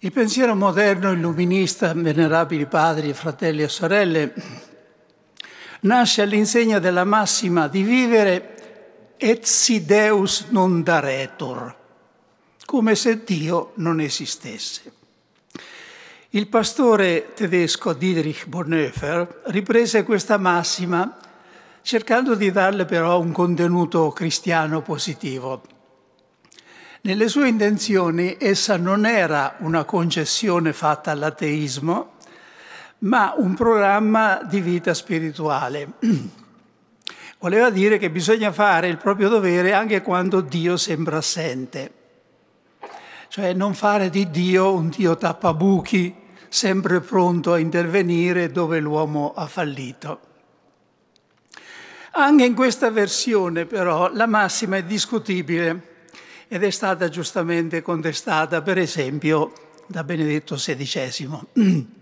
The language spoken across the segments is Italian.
Il pensiero moderno illuminista, venerabili padri, fratelli e sorelle, nasce all'insegna della massima di vivere et si Deus non daretur, come se Dio non esistesse. Il pastore tedesco Dietrich Bonhoeffer riprese questa massima cercando di darle però un contenuto cristiano positivo. Nelle sue intenzioni essa non era una concessione fatta all'ateismo, ma un programma di vita spirituale. Voleva dire che bisogna fare il proprio dovere anche quando Dio sembra assente. Cioè non fare di Dio un Dio tappabuchi, sempre pronto a intervenire dove l'uomo ha fallito. Anche in questa versione però la massima è discutibile ed è stata giustamente contestata, per esempio, da Benedetto XVI.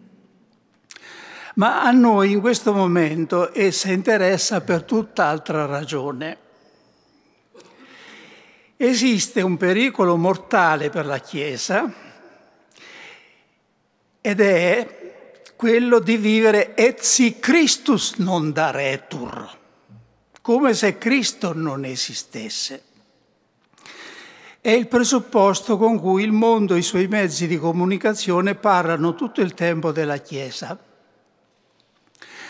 Ma a noi in questo momento essa interessa per tutt'altra ragione. Esiste un pericolo mortale per la Chiesa ed è quello di vivere et Christus non daretur, come se Cristo non esistesse è il presupposto con cui il mondo e i suoi mezzi di comunicazione parlano tutto il tempo della Chiesa.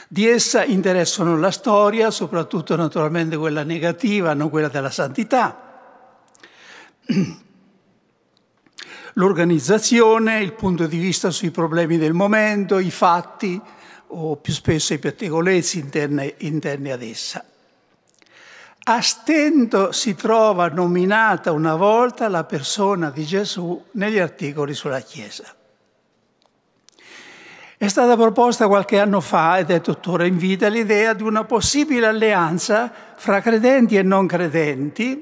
Di essa interessano la storia, soprattutto naturalmente quella negativa, non quella della santità, l'organizzazione, il punto di vista sui problemi del momento, i fatti o più spesso i pettegolezzi interni, interni ad essa. A stento si trova nominata una volta la persona di Gesù negli articoli sulla Chiesa. È stata proposta qualche anno fa ed è tuttora in vita l'idea di una possibile alleanza fra credenti e non credenti,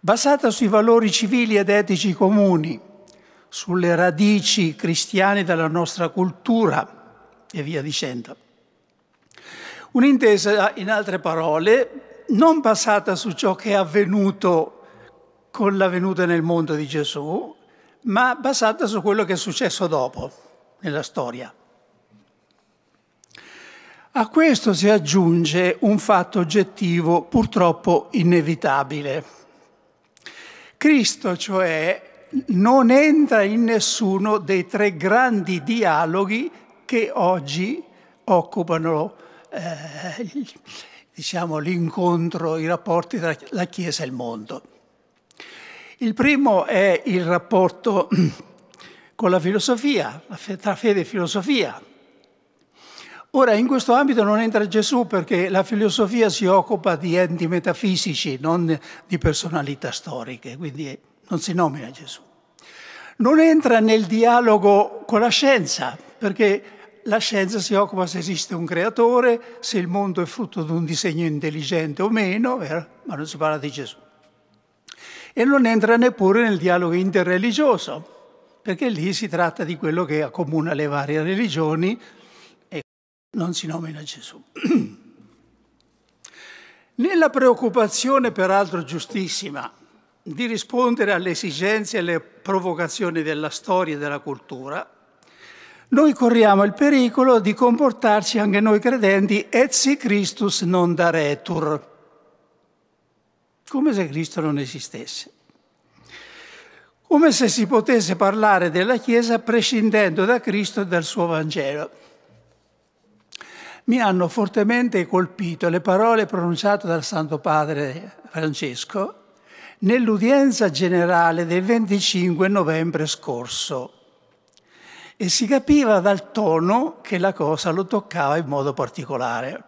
basata sui valori civili ed etici comuni, sulle radici cristiane della nostra cultura e via dicendo. Un'intesa, in altre parole, non basata su ciò che è avvenuto con la venuta nel mondo di Gesù, ma basata su quello che è successo dopo, nella storia. A questo si aggiunge un fatto oggettivo purtroppo inevitabile. Cristo, cioè, non entra in nessuno dei tre grandi dialoghi che oggi occupano eh, diciamo, l'incontro, i rapporti tra la Chiesa e il mondo. Il primo è il rapporto con la filosofia, tra fede e filosofia. Ora, in questo ambito non entra Gesù perché la filosofia si occupa di enti metafisici, non di personalità storiche, quindi non si nomina Gesù. Non entra nel dialogo con la scienza perché la scienza si occupa se esiste un creatore, se il mondo è frutto di un disegno intelligente o meno, ma non si parla di Gesù. E non entra neppure nel dialogo interreligioso, perché lì si tratta di quello che accomuna le varie religioni e non si nomina Gesù. Nella preoccupazione, peraltro giustissima, di rispondere alle esigenze e alle provocazioni della storia e della cultura, noi corriamo il pericolo di comportarci anche noi credenti et Christus non daretur, come se Cristo non esistesse. Come se si potesse parlare della Chiesa prescindendo da Cristo e dal suo Vangelo. Mi hanno fortemente colpito le parole pronunciate dal Santo Padre Francesco nell'udienza generale del 25 novembre scorso e si capiva dal tono che la cosa lo toccava in modo particolare.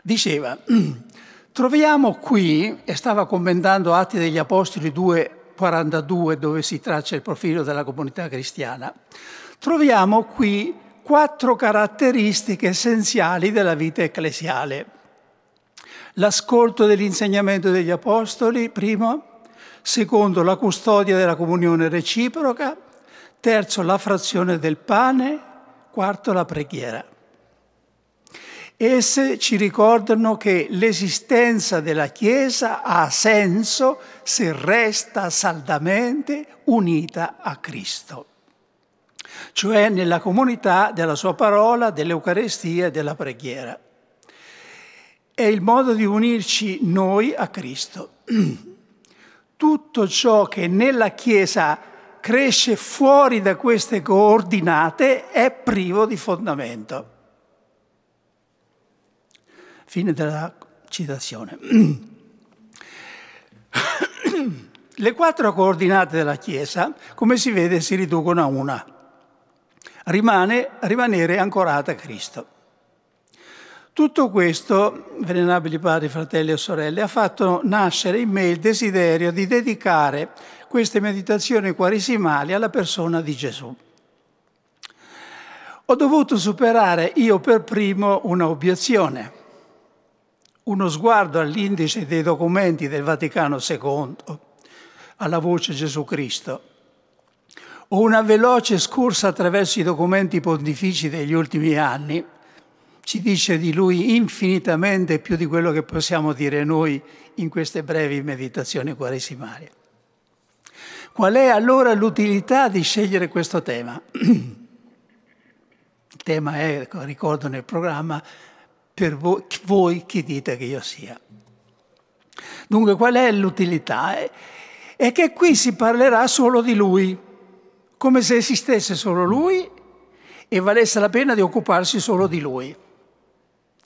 Diceva, troviamo qui, e stava commentando Atti degli Apostoli 2,42 dove si traccia il profilo della comunità cristiana, troviamo qui quattro caratteristiche essenziali della vita ecclesiale. L'ascolto dell'insegnamento degli Apostoli, primo, secondo la custodia della comunione reciproca, terzo la frazione del pane, quarto la preghiera. Esse ci ricordano che l'esistenza della Chiesa ha senso se resta saldamente unita a Cristo, cioè nella comunità della sua parola, dell'Eucarestia e della preghiera. È il modo di unirci noi a Cristo. Tutto ciò che nella Chiesa cresce fuori da queste coordinate è privo di fondamento. Fine della citazione. Le quattro coordinate della Chiesa, come si vede, si riducono a una. Rimane rimanere ancorata a Cristo. Tutto questo, venerabili padri, fratelli e sorelle, ha fatto nascere in me il desiderio di dedicare queste meditazioni quaresimali alla persona di Gesù. Ho dovuto superare io per primo una obiezione uno sguardo all'indice dei documenti del Vaticano II, alla voce Gesù Cristo, o una veloce scorsa attraverso i documenti pontifici degli ultimi anni, ci dice di lui infinitamente più di quello che possiamo dire noi in queste brevi meditazioni quaresimali. Qual è allora l'utilità di scegliere questo tema? Il tema è, ricordo nel programma, per voi, voi chi dite che io sia. Dunque qual è l'utilità? È che qui si parlerà solo di lui, come se esistesse solo lui e valesse la pena di occuparsi solo di lui,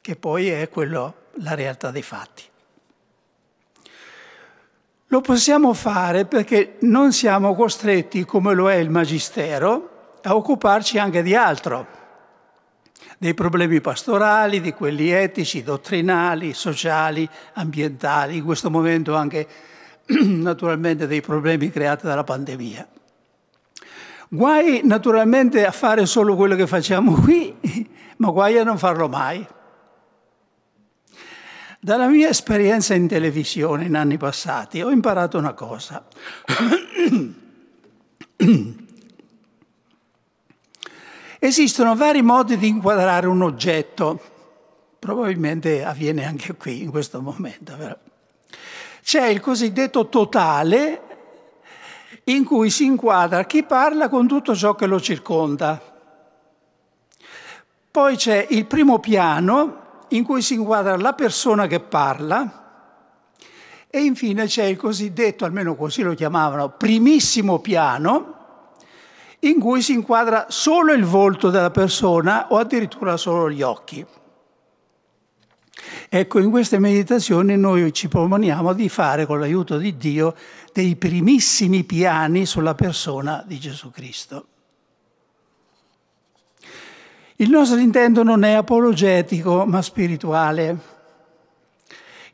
che poi è quello, la realtà dei fatti. Lo possiamo fare perché non siamo costretti, come lo è il Magistero, a occuparci anche di altro dei problemi pastorali, di quelli etici, dottrinali, sociali, ambientali, in questo momento anche naturalmente dei problemi creati dalla pandemia. Guai naturalmente a fare solo quello che facciamo qui, ma guai a non farlo mai. Dalla mia esperienza in televisione in anni passati ho imparato una cosa. Esistono vari modi di inquadrare un oggetto, probabilmente avviene anche qui in questo momento. Però. C'è il cosiddetto totale in cui si inquadra chi parla con tutto ciò che lo circonda. Poi c'è il primo piano in cui si inquadra la persona che parla e infine c'è il cosiddetto, almeno così lo chiamavano, primissimo piano in cui si inquadra solo il volto della persona o addirittura solo gli occhi. Ecco, in queste meditazioni noi ci proponiamo di fare con l'aiuto di Dio dei primissimi piani sulla persona di Gesù Cristo. Il nostro intento non è apologetico, ma spirituale.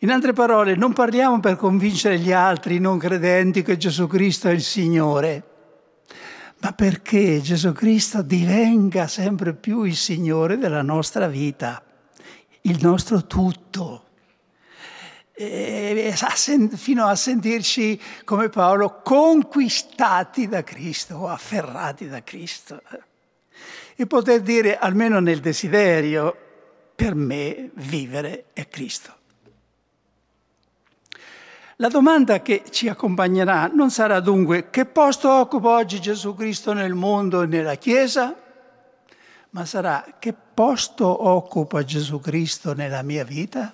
In altre parole, non parliamo per convincere gli altri non credenti che Gesù Cristo è il Signore ma perché Gesù Cristo divenga sempre più il Signore della nostra vita, il nostro tutto. E fino a sentirci come Paolo conquistati da Cristo afferrati da Cristo. E poter dire, almeno nel desiderio, per me vivere è Cristo. La domanda che ci accompagnerà non sarà dunque che posto occupa oggi Gesù Cristo nel mondo e nella Chiesa, ma sarà che posto occupa Gesù Cristo nella mia vita?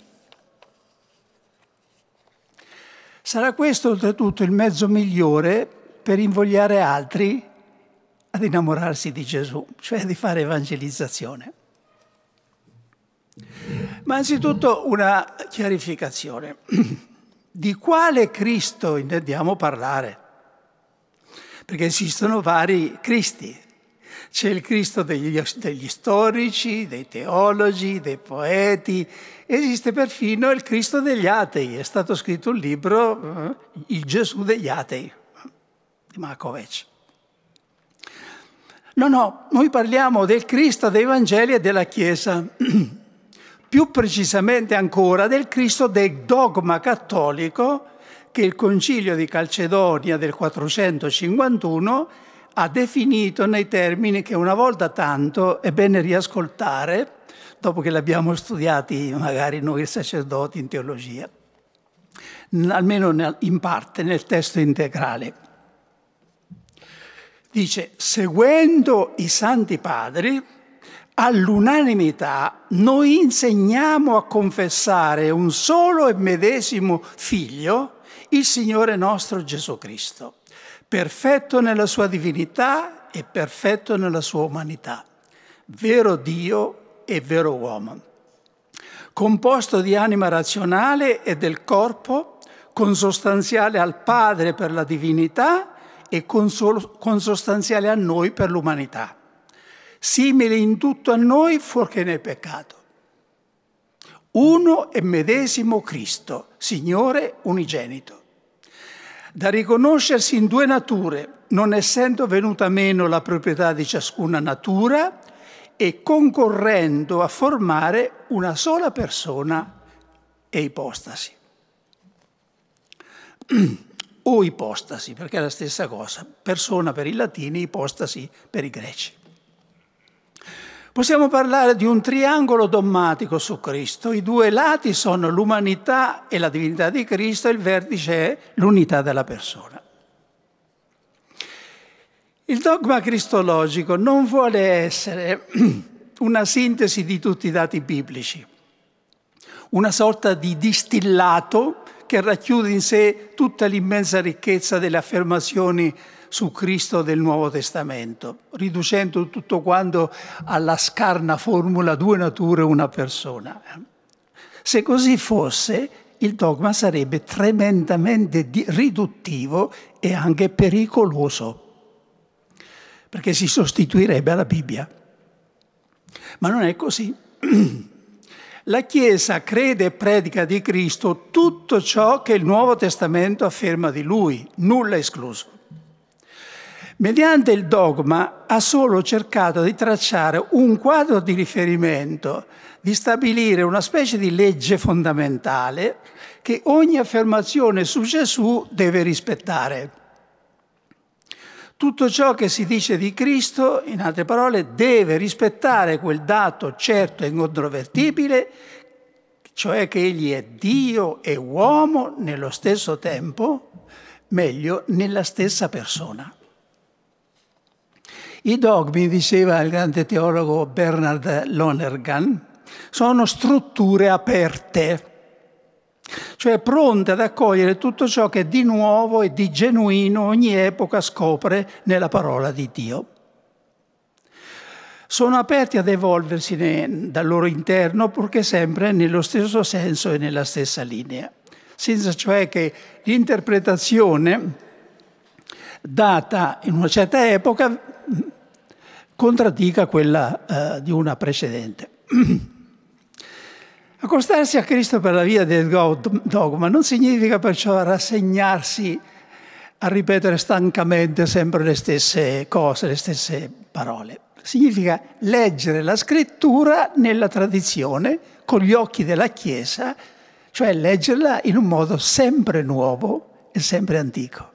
Sarà questo oltretutto il mezzo migliore per invogliare altri ad innamorarsi di Gesù, cioè di fare evangelizzazione. Ma anzitutto una chiarificazione. Di quale Cristo intendiamo parlare? Perché esistono vari Cristi. C'è il Cristo degli, degli storici, dei teologi, dei poeti, esiste perfino il Cristo degli atei. È stato scritto un libro, eh, Il Gesù degli atei, di Markovic. No, no, noi parliamo del Cristo dei Vangeli e della Chiesa. più precisamente ancora del Cristo del dogma cattolico che il Concilio di Calcedonia del 451 ha definito nei termini che una volta tanto è bene riascoltare dopo che l'abbiamo studiati magari noi sacerdoti in teologia, almeno in parte nel testo integrale. Dice, seguendo i santi padri, all'unanimità noi insegniamo a confessare un solo e medesimo figlio, il Signore nostro Gesù Cristo, perfetto nella sua divinità e perfetto nella sua umanità, vero Dio e vero uomo, composto di anima razionale e del corpo, consostanziale al Padre per la divinità e consostanziale a noi per l'umanità simile in tutto a noi fuorché nel peccato. Uno e medesimo Cristo, Signore unigenito. Da riconoscersi in due nature, non essendo venuta meno la proprietà di ciascuna natura e concorrendo a formare una sola persona e ipostasi. o ipostasi, perché è la stessa cosa, persona per i latini, ipostasi per i greci. Possiamo parlare di un triangolo dommatico su Cristo. I due lati sono l'umanità e la divinità di Cristo e il vertice è l'unità della persona. Il dogma cristologico non vuole essere una sintesi di tutti i dati biblici, una sorta di distillato che racchiude in sé tutta l'immensa ricchezza delle affermazioni su Cristo del Nuovo Testamento, riducendo tutto quanto alla scarna formula due nature, una persona. Se così fosse, il dogma sarebbe tremendamente riduttivo e anche pericoloso, perché si sostituirebbe alla Bibbia. Ma non è così. La Chiesa crede e predica di Cristo tutto ciò che il Nuovo Testamento afferma di Lui, nulla escluso. Mediante il dogma ha solo cercato di tracciare un quadro di riferimento, di stabilire una specie di legge fondamentale che ogni affermazione su Gesù deve rispettare. Tutto ciò che si dice di Cristo, in altre parole, deve rispettare quel dato certo e incontrovertibile, cioè che egli è Dio e uomo nello stesso tempo, meglio, nella stessa persona. I dogmi, diceva il grande teologo Bernard Lonergan, sono strutture aperte, cioè pronte ad accogliere tutto ciò che di nuovo e di genuino ogni epoca scopre nella parola di Dio. Sono aperti ad evolversi dal loro interno purché sempre nello stesso senso e nella stessa linea, senza cioè che l'interpretazione data in una certa epoca contraddica quella eh, di una precedente. Accostarsi a Cristo per la via del dogma non significa perciò rassegnarsi a ripetere stancamente sempre le stesse cose, le stesse parole. Significa leggere la scrittura nella tradizione, con gli occhi della Chiesa, cioè leggerla in un modo sempre nuovo e sempre antico.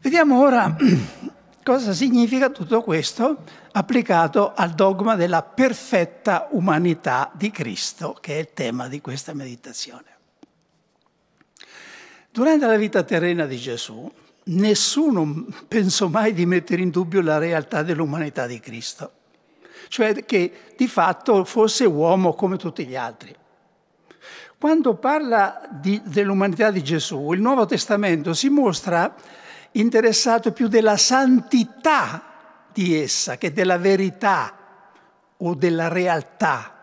Vediamo ora cosa significa tutto questo applicato al dogma della perfetta umanità di Cristo, che è il tema di questa meditazione. Durante la vita terrena di Gesù, nessuno pensò mai di mettere in dubbio la realtà dell'umanità di Cristo, cioè che di fatto fosse uomo come tutti gli altri. Quando parla dell'umanità di Gesù, il Nuovo Testamento si mostra interessato più della santità di essa che della verità o della realtà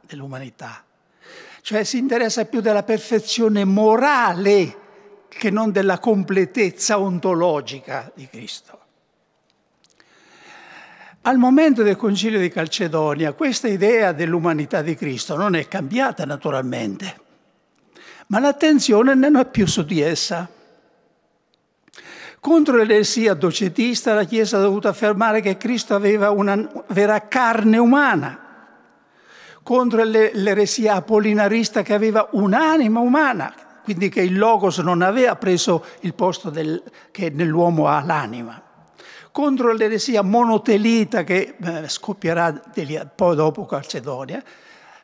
dell'umanità. Cioè si interessa più della perfezione morale che non della completezza ontologica di Cristo. Al momento del Concilio di Calcedonia questa idea dell'umanità di Cristo non è cambiata naturalmente, ma l'attenzione non è più su di essa. Contro l'eresia docetista la Chiesa ha dovuto affermare che Cristo aveva una vera carne umana. Contro l'eresia apollinarista che aveva un'anima umana, quindi che il Logos non aveva preso il posto del, che nell'uomo ha l'anima. contro l'eresia monotelita che eh, scoppierà poi dopo Calcedonia,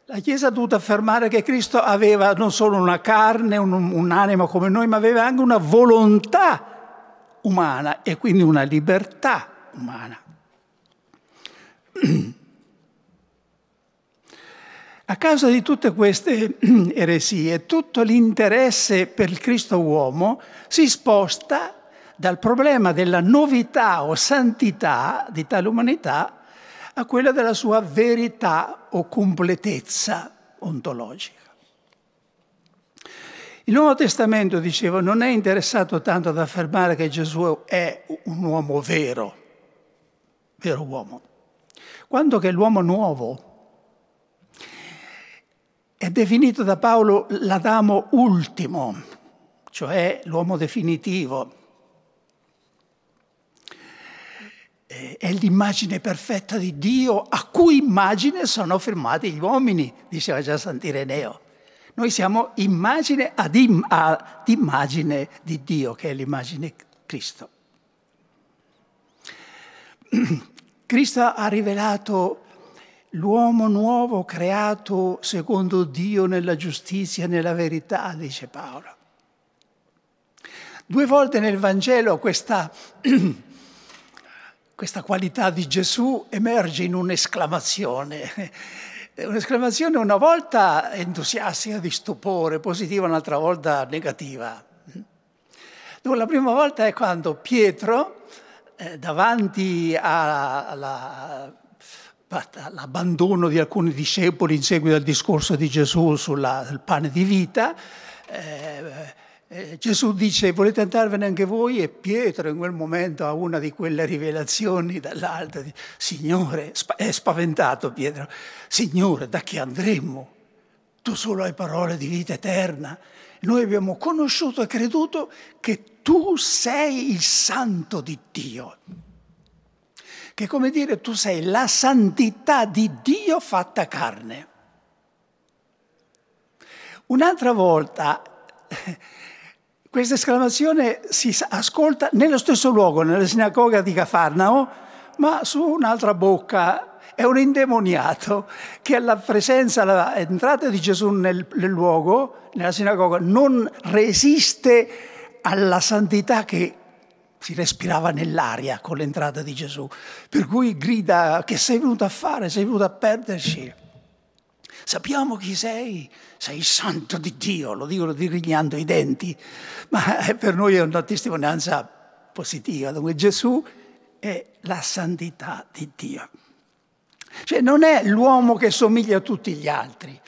la Chiesa ha dovuto affermare che Cristo aveva non solo una carne, un, un'anima come noi, ma aveva anche una volontà umana e quindi una libertà umana. A causa di tutte queste eresie, tutto l'interesse per il Cristo uomo si sposta dal problema della novità o santità di tale umanità a quella della sua verità o completezza ontologica. Il Nuovo Testamento, dicevo, non è interessato tanto ad affermare che Gesù è un uomo vero, vero uomo, quanto che l'uomo nuovo è definito da Paolo l'Adamo ultimo, cioè l'uomo definitivo, è l'immagine perfetta di Dio, a cui immagine sono firmati gli uomini, diceva già Sant'Ireneo. Noi siamo immagine ad, im- ad immagine di Dio, che è l'immagine Cristo. Cristo ha rivelato l'uomo nuovo creato secondo Dio nella giustizia e nella verità, dice Paolo. Due volte nel Vangelo questa questa qualità di Gesù emerge in un'esclamazione. Un'esclamazione una volta entusiastica, di stupore, positiva, un'altra volta negativa. Dunque, la prima volta è quando Pietro, eh, davanti alla, all'abbandono di alcuni discepoli in seguito al discorso di Gesù sul pane di vita, eh, eh, Gesù dice volete andarvene anche voi e Pietro in quel momento ha una di quelle rivelazioni dall'alto, Signore, è spaventato Pietro, Signore da chi andremo? Tu solo hai parole di vita eterna. Noi abbiamo conosciuto e creduto che tu sei il santo di Dio. Che come dire tu sei la santità di Dio fatta carne. Un'altra volta questa esclamazione si ascolta nello stesso luogo, nella sinagoga di Cafarnao, ma su un'altra bocca. È un indemoniato che alla presenza, all'entrata di Gesù nel, nel luogo, nella sinagoga, non resiste alla santità che si respirava nell'aria con l'entrata di Gesù. Per cui grida che sei venuto a fare, sei venuto a perderci. Sappiamo chi sei, sei il santo di Dio, lo dicono dirignando i denti, ma per noi è una testimonianza positiva, dunque Gesù è la santità di Dio. Cioè non è l'uomo che somiglia a tutti gli altri,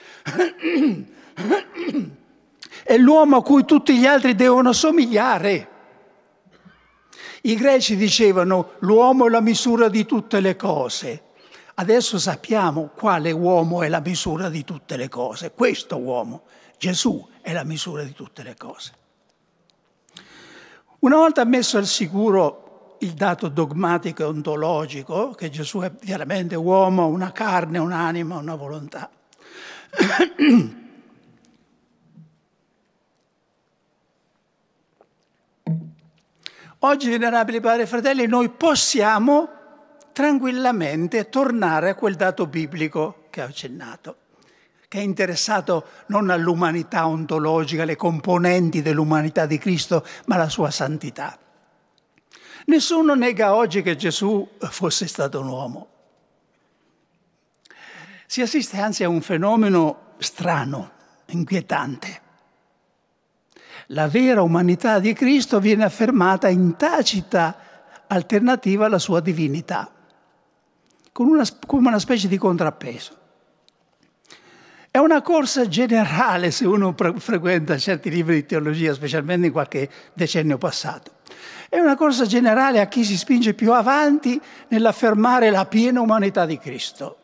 è l'uomo a cui tutti gli altri devono somigliare. I greci dicevano l'uomo è la misura di tutte le cose. Adesso sappiamo quale uomo è la misura di tutte le cose. Questo uomo, Gesù, è la misura di tutte le cose. Una volta messo al sicuro il dato dogmatico e ontologico, che Gesù è veramente uomo, una carne, un'anima, una volontà, Oggi, venerabili padri e fratelli, noi possiamo tranquillamente tornare a quel dato biblico che ho accennato, che è interessato non all'umanità ontologica, alle componenti dell'umanità di Cristo, ma alla sua santità. Nessuno nega oggi che Gesù fosse stato un uomo. Si assiste anzi a un fenomeno strano, inquietante. La vera umanità di Cristo viene affermata in tacita alternativa alla sua divinità come una specie di contrappeso. È una corsa generale se uno frequenta certi libri di teologia, specialmente in qualche decennio passato. È una corsa generale a chi si spinge più avanti nell'affermare la piena umanità di Cristo,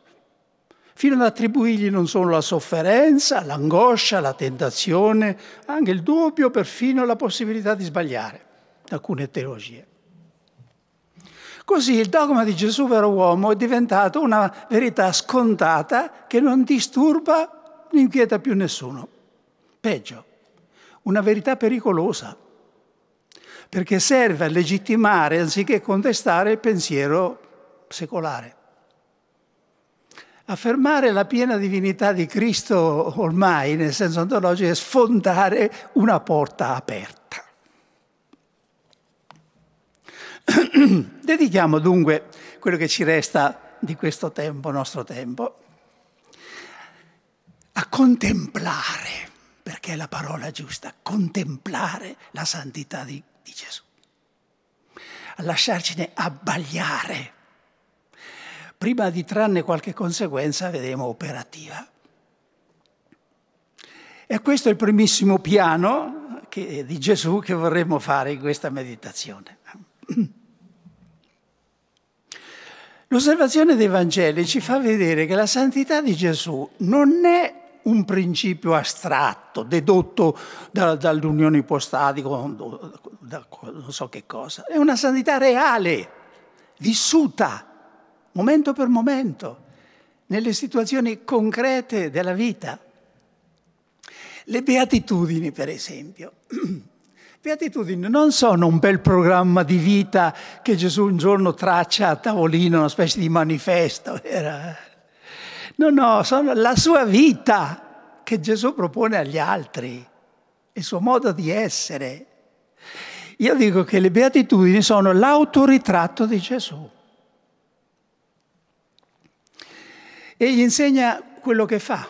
fino ad attribuirgli non solo la sofferenza, l'angoscia, la tentazione, anche il dubbio, perfino la possibilità di sbagliare, alcune teologie. Così il dogma di Gesù vero uomo è diventato una verità scontata che non disturba, non inquieta più nessuno. Peggio, una verità pericolosa. perché serve a legittimare anziché contestare il pensiero secolare. Affermare la piena divinità di Cristo ormai, nel senso ontologico, è sfondare una porta aperta. Dedichiamo dunque quello che ci resta di questo tempo, nostro tempo, a contemplare, perché è la parola giusta, contemplare la santità di, di Gesù, a lasciarcene abbagliare prima di trarne qualche conseguenza, vedremo operativa. E questo è il primissimo piano che, di Gesù che vorremmo fare in questa meditazione. L'osservazione dei Vangeli ci fa vedere che la santità di Gesù non è un principio astratto, dedotto da, dall'unione ipostatica, da non so che cosa, è una santità reale, vissuta momento per momento, nelle situazioni concrete della vita. Le beatitudini, per esempio. Beatitudini non sono un bel programma di vita che Gesù un giorno traccia a tavolino, una specie di manifesto. Era... No, no, sono la sua vita che Gesù propone agli altri, il suo modo di essere. Io dico che le beatitudini sono l'autoritratto di Gesù. e gli insegna quello che fa.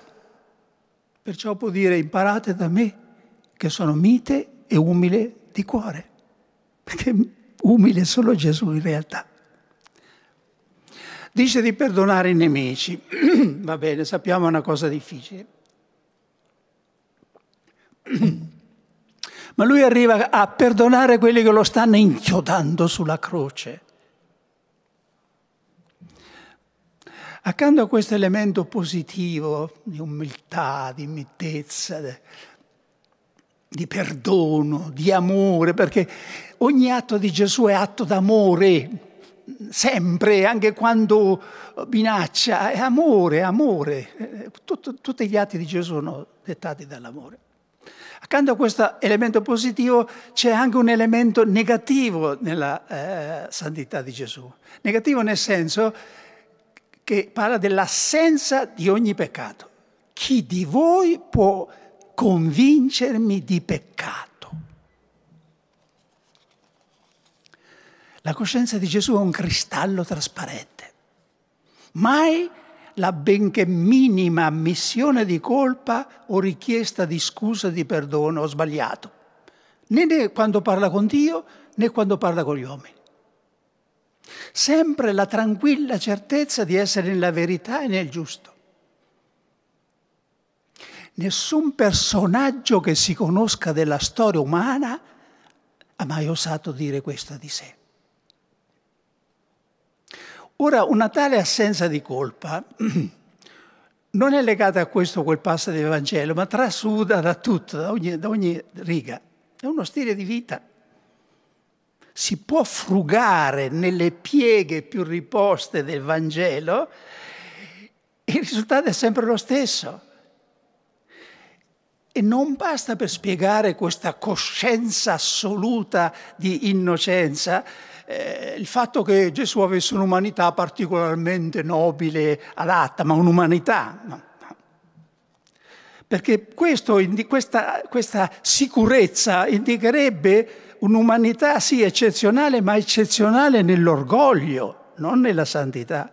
Perciò può dire imparate da me che sono mite e umile di cuore, perché umile è solo Gesù in realtà. Dice di perdonare i nemici, va bene, sappiamo è una cosa difficile. Ma lui arriva a perdonare quelli che lo stanno inchiodando sulla croce. Accanto a questo elemento positivo di umiltà, di mitezza, di perdono, di amore, perché ogni atto di Gesù è atto d'amore, sempre, anche quando minaccia, è amore, amore. Tutto, tutti gli atti di Gesù sono dettati dall'amore. Accanto a questo elemento positivo c'è anche un elemento negativo nella eh, santità di Gesù. Negativo nel senso che parla dell'assenza di ogni peccato. Chi di voi può convincermi di peccato? La coscienza di Gesù è un cristallo trasparente. Mai la benché minima ammissione di colpa o richiesta di scusa, di perdono, ho sbagliato, né quando parla con Dio né quando parla con gli uomini sempre la tranquilla certezza di essere nella verità e nel giusto. Nessun personaggio che si conosca della storia umana ha mai osato dire questo di sé. Ora, una tale assenza di colpa non è legata a questo o quel passo del Vangelo, ma trasuda da tutto, da ogni, da ogni riga. È uno stile di vita si può frugare nelle pieghe più riposte del Vangelo, il risultato è sempre lo stesso. E non basta per spiegare questa coscienza assoluta di innocenza eh, il fatto che Gesù avesse un'umanità particolarmente nobile, adatta, ma un'umanità. No. Perché questo, questa, questa sicurezza indicherebbe un'umanità sì eccezionale, ma eccezionale nell'orgoglio, non nella santità.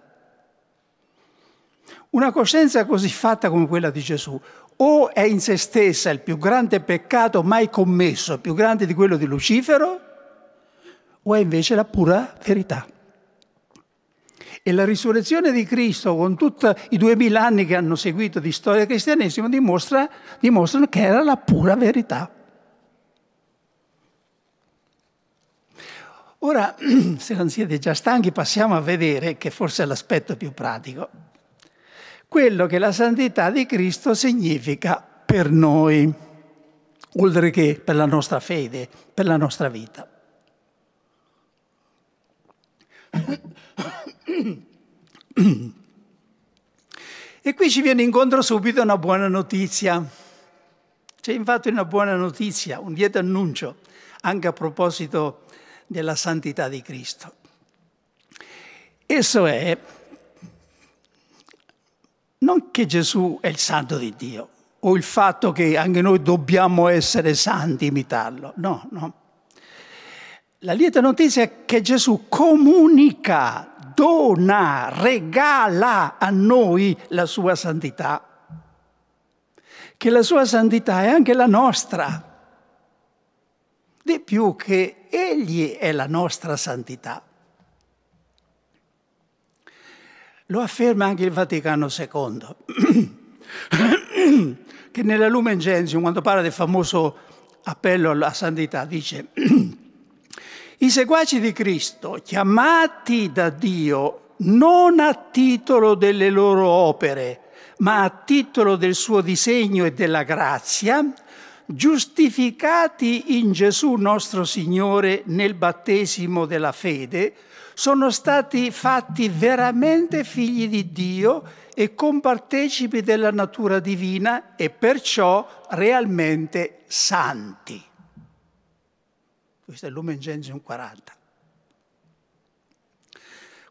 Una coscienza così fatta come quella di Gesù o è in se stessa il più grande peccato mai commesso, più grande di quello di Lucifero, o è invece la pura verità. E la risurrezione di Cristo, con tutti i duemila anni che hanno seguito di storia del cristianesimo, dimostra, dimostrano che era la pura verità. Ora, se non siete già stanchi, passiamo a vedere, che forse è l'aspetto più pratico, quello che la santità di Cristo significa per noi, oltre che per la nostra fede, per la nostra vita. E qui ci viene incontro subito una buona notizia. C'è infatti una buona notizia, un lieto annuncio anche a proposito della santità di Cristo. Esso è non che Gesù è il santo di Dio o il fatto che anche noi dobbiamo essere santi, imitarlo, no, no. La lieta notizia è che Gesù comunica, dona, regala a noi la sua santità, che la sua santità è anche la nostra, di più che Egli è la nostra santità. Lo afferma anche il Vaticano II, che nella Lumen Gentium, quando parla del famoso appello alla santità, dice i seguaci di Cristo, chiamati da Dio non a titolo delle loro opere, ma a titolo del suo disegno e della grazia, giustificati in Gesù nostro Signore nel battesimo della fede, sono stati fatti veramente figli di Dio e compartecipi della natura divina e perciò realmente santi. Questo è Lumen Gentium 40.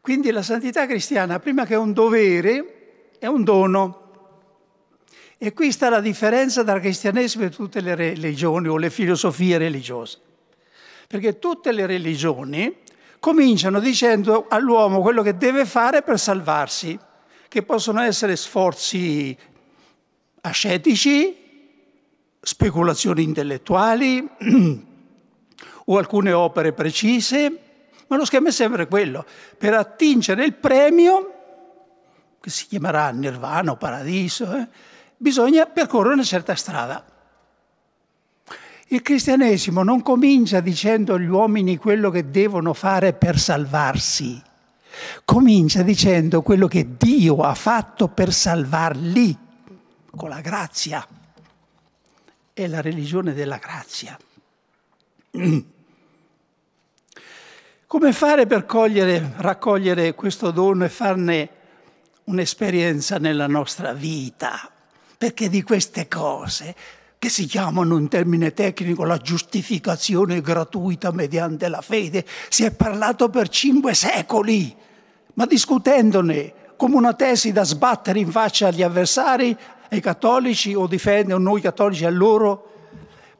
Quindi la santità cristiana, prima che è un dovere, è un dono. E qui sta la differenza tra cristianesimo e tutte le religioni o le filosofie religiose. Perché tutte le religioni cominciano dicendo all'uomo quello che deve fare per salvarsi, che possono essere sforzi ascetici, speculazioni intellettuali o alcune opere precise, ma lo schema è sempre quello, per attingere il premio, che si chiamerà nirvana o paradiso, eh, bisogna percorrere una certa strada. Il cristianesimo non comincia dicendo agli uomini quello che devono fare per salvarsi, comincia dicendo quello che Dio ha fatto per salvarli, con la grazia. È la religione della grazia. Come fare per cogliere, raccogliere questo dono e farne un'esperienza nella nostra vita? Perché di queste cose che si chiamano in termine tecnico la giustificazione gratuita mediante la fede. Si è parlato per cinque secoli, ma discutendone come una tesi da sbattere in faccia agli avversari, ai cattolici o difendere noi cattolici a loro.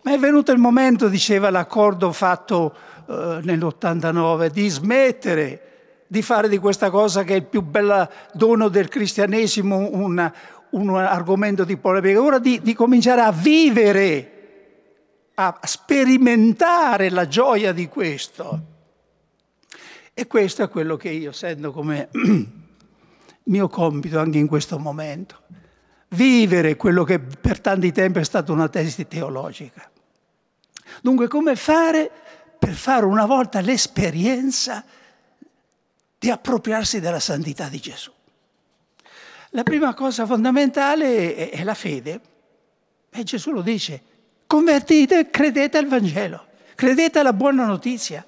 Ma è venuto il momento, diceva l'accordo fatto eh, nell'89, di smettere di fare di questa cosa che è il più bel dono del cristianesimo una, un argomento di polemica, ora di, di cominciare a vivere, a sperimentare la gioia di questo. E questo è quello che io sento come mio compito anche in questo momento. Vivere quello che per tanti tempi è stata una tesi teologica. Dunque, come fare per fare una volta l'esperienza di appropriarsi della santità di Gesù? La prima cosa fondamentale è, la fede. E Gesù lo dice, convertite, credete al Vangelo, credete alla buona notizia,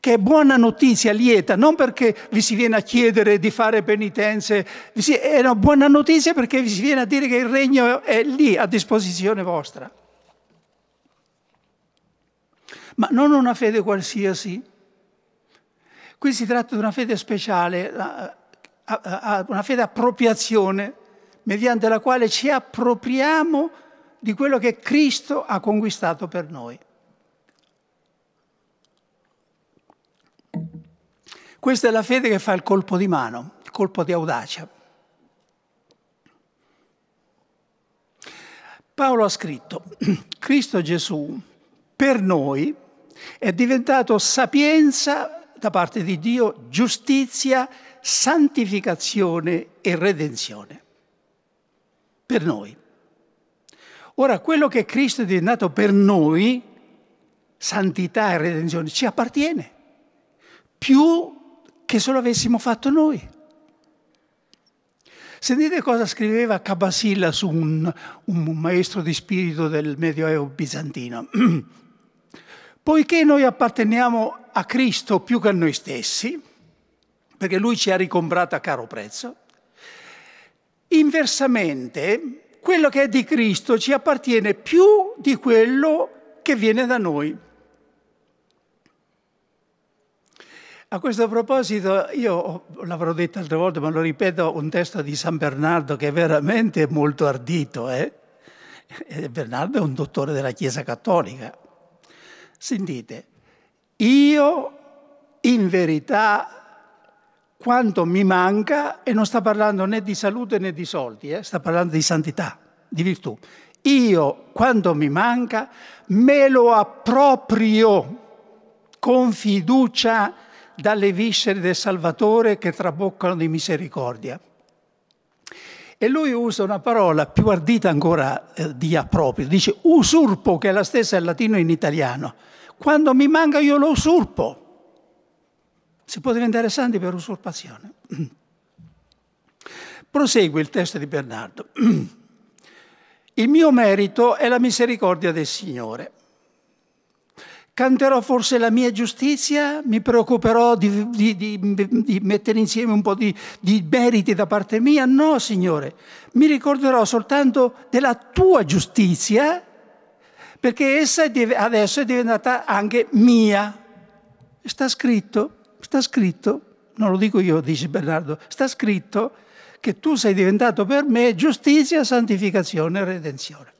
che è buona notizia, lieta, non perché vi si viene a chiedere di fare penitenze, è una buona notizia perché vi si viene a dire che il regno è lì a disposizione vostra. Ma non una fede qualsiasi. Qui si tratta di una fede speciale, una fede appropriazione mediante la quale ci appropriamo di quello che Cristo ha conquistato per noi. Questa è la fede che fa il colpo di mano, il colpo di audacia. Paolo ha scritto, Cristo Gesù per noi è diventato sapienza da parte di Dio, giustizia santificazione e redenzione per noi. Ora, quello che Cristo è diventato per noi, santità e redenzione, ci appartiene, più che se lo avessimo fatto noi. Sentite cosa scriveva Cabasilla su un, un maestro di spirito del Medioevo bizantino. Poiché noi apparteniamo a Cristo più che a noi stessi, perché lui ci ha ricomprato a caro prezzo. Inversamente, quello che è di Cristo ci appartiene più di quello che viene da noi. A questo proposito, io l'avrò detto altre volte, ma lo ripeto, un testo di San Bernardo che è veramente molto ardito. Eh? Bernardo è un dottore della Chiesa Cattolica. Sentite, io in verità quanto mi manca, e non sta parlando né di salute né di soldi, eh? sta parlando di santità, di virtù. Io, quando mi manca, me lo approprio con fiducia dalle viscere del Salvatore che traboccano di misericordia. E lui usa una parola più ardita ancora eh, di approprio, dice usurpo, che è la stessa in latino e in italiano. Quando mi manca io lo usurpo. Si può diventare santi per usurpazione. Prosegue il testo di Bernardo. Il mio merito è la misericordia del Signore. Canterò forse la mia giustizia? Mi preoccuperò di, di, di, di mettere insieme un po' di, meriti da parte mia? No, Signore. Mi ricorderò soltanto della tua giustizia, perché essa adesso è diventata anche mia. Sta scritto, sta scritto, non lo dico io, dice Bernardo, sta scritto che tu sei diventato per me giustizia, santificazione e redenzione.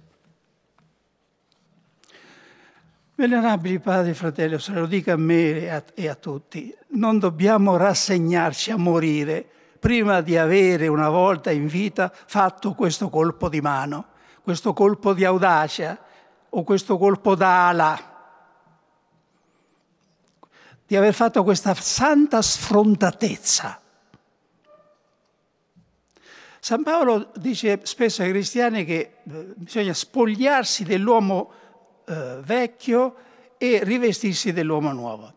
Venerabili padri, fratelli, se lo dica a me e a, e a tutti, non dobbiamo rassegnarci a morire prima di avere una volta in vita fatto questo colpo di mano, questo colpo di audacia o questo colpo d'ala, di aver fatto questa santa sfrontatezza San Paolo dice spesso ai cristiani che eh, bisogna spogliarsi dell'uomo eh, vecchio e rivestirsi dell'uomo nuovo.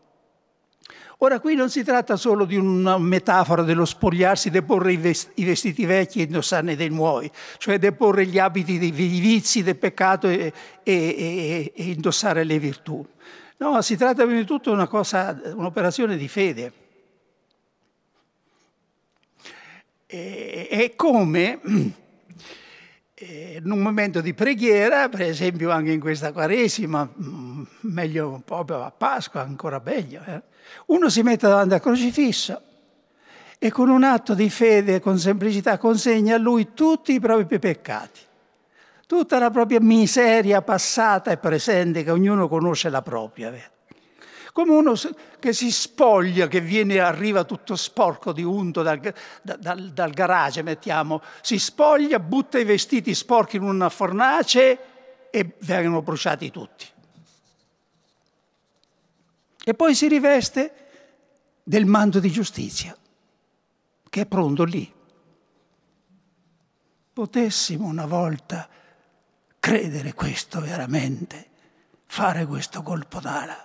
Ora qui non si tratta solo di una metafora dello spogliarsi, deporre i, vestiti vecchi e indossarne dei nuovi, cioè deporre gli abiti dei vizi, del peccato e, e, e, e indossare le virtù. No, si tratta prima di tutto di una cosa, un'operazione di fede. è come eh, in un momento di preghiera, per esempio anche in questa Quaresima, mm, meglio proprio a Pasqua, ancora meglio, eh? uno si mette davanti al crocifisso e con un atto di fede, con semplicità, consegna a lui tutti i propri peccati, tutta la propria miseria passata e presente, che ognuno conosce la propria. Come uno che si spoglia, che viene, arriva tutto sporco di unto dal, dal, dal garage, mettiamo, si spoglia, butta i vestiti sporchi in una fornace e vengono bruciati tutti. E poi si riveste del manto di giustizia, che è pronto lì. Potessimo una volta credere questo veramente, fare questo colpo d'ala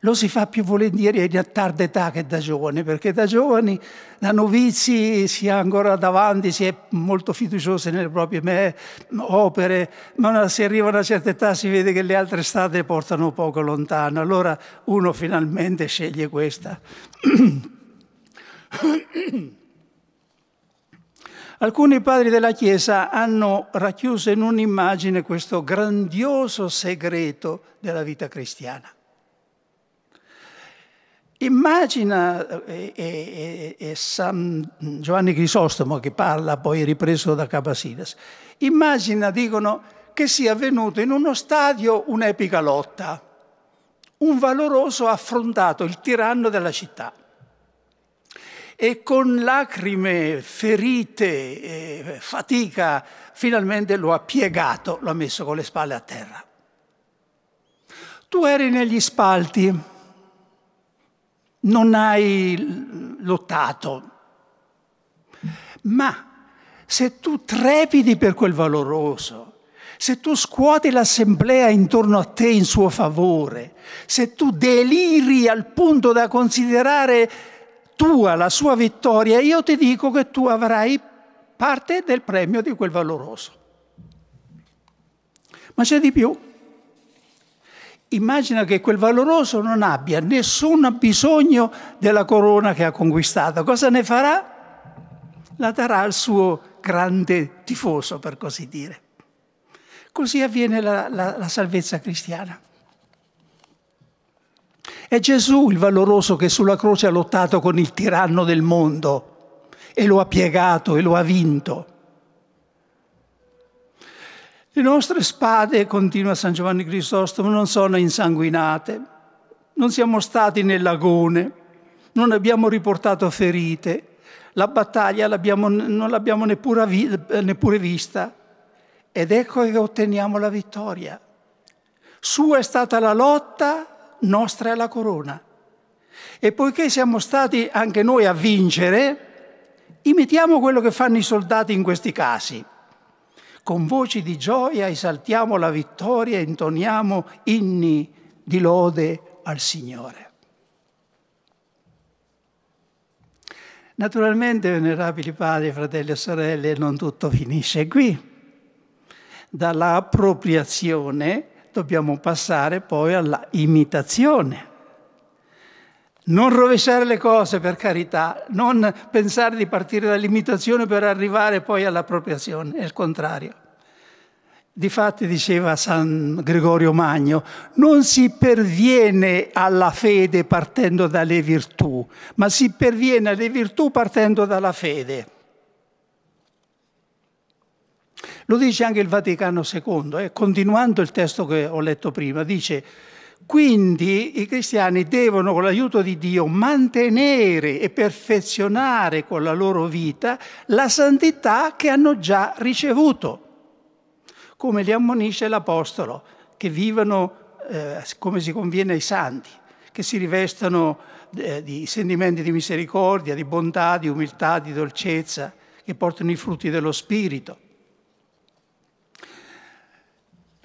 lo si fa più volentieri a tarda età che da giovane, perché da giovani, da novizi, si è ancora davanti, si è molto fiduciosi nelle proprie opere, ma se arriva a una certa età si vede che le altre strade portano poco lontano, allora uno finalmente sceglie questa. Alcuni padri della Chiesa hanno racchiuso in un'immagine questo grandioso segreto della vita cristiana. Immagina, è, è, è, San Giovanni Crisostomo che parla, poi ripreso da Capasidas, immagina, dicono, che sia avvenuto in uno stadio un'epica lotta. Un valoroso ha affrontato il tiranno della città e con lacrime, ferite, fatica, finalmente lo ha piegato, lo ha messo con le spalle a terra. Tu eri negli spalti, non hai lottato. Ma se tu trepidi per quel valoroso, se tu scuoti l'assemblea intorno a te in suo favore, se tu deliri al punto da considerare tua la sua vittoria, io ti dico che tu avrai parte del premio di quel valoroso. Ma c'è di più. Immagina che quel valoroso non abbia nessun bisogno della corona che ha conquistato. Cosa ne farà? La darà al suo grande tifoso, per così dire. Così avviene la, la, la salvezza cristiana. È Gesù il valoroso che sulla croce ha lottato con il tiranno del mondo e lo ha piegato e lo ha vinto. Le nostre spade, continua San Giovanni Crisostomo, non sono insanguinate, non siamo stati nel lagone, non abbiamo riportato ferite, la battaglia l'abbiamo, non l'abbiamo neppure, neppure vista ed ecco che otteniamo la vittoria. Sua è stata la lotta, nostra è la corona. E poiché siamo stati anche noi a vincere, imitiamo quello che fanno i soldati in questi casi con voci di gioia esaltiamo la vittoria e intoniamo inni di lode al Signore. Naturalmente, venerabili padri, fratelli e sorelle, non tutto finisce qui. Dalla appropriazione dobbiamo passare poi alla imitazione. Non rovesciare le cose per carità, non pensare di partire dall'imitazione per arrivare poi all'appropriazione, è il contrario. Difatti diceva San Gregorio Magno, non si perviene alla fede partendo dalle virtù, ma si perviene alle virtù partendo dalla fede. Lo dice anche il Vaticano II, eh? continuando il testo che ho letto prima, dice quindi i cristiani devono, con l'aiuto di Dio, mantenere e perfezionare con la loro vita la santità che hanno già ricevuto, come li ammonisce l'Apostolo, che vivano eh, come si conviene ai santi, che si rivestano eh, di sentimenti di misericordia, di bontà, di umiltà, di dolcezza, che portano i frutti dello Spirito.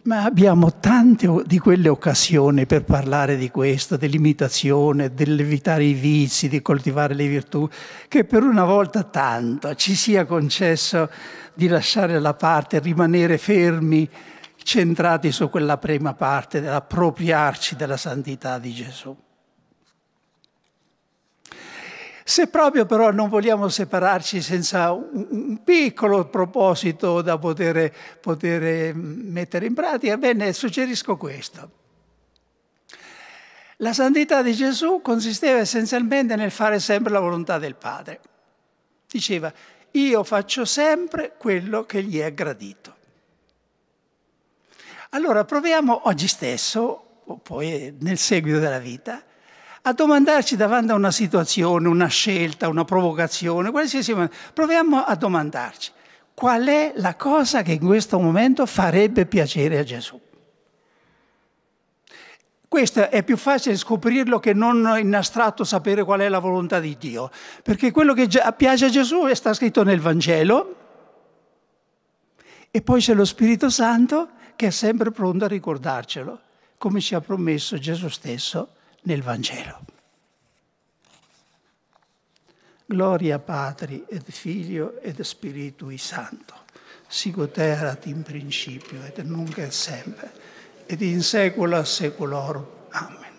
Ma abbiamo tante di quelle occasioni per parlare di questo, dell'imitazione, dell'evitare i vizi, di coltivare le virtù, che per una volta tanto ci sia concesso di lasciare la parte, rimanere fermi, centrati su quella prima parte, dell'appropriarci della santità di Gesù. Se proprio però non vogliamo separarci senza un, piccolo proposito da poter, poter mettere in pratica, bene, suggerisco questo. La santità di Gesù consisteva essenzialmente nel fare sempre la volontà del Padre. Diceva, io faccio sempre quello che gli è gradito. Allora proviamo oggi stesso, o poi nel seguito della vita, a domandarci davanti a una situazione, una scelta, una provocazione, qualsiasi momento, proviamo a domandarci qual è la cosa che in questo momento farebbe piacere a Gesù. Questo è più facile scoprirlo che non in astratto sapere qual è la volontà di Dio, perché quello che piace a Gesù sta scritto nel Vangelo e poi c'è lo Spirito Santo che è sempre pronto a ricordarcelo, come ci ha promesso Gesù stesso nel Vangelo. Gloria Patri ed Figlio ed Spiritui Santo, sicut erat in principio ed nunc et sempre, ed in secula saeculorum. Amen.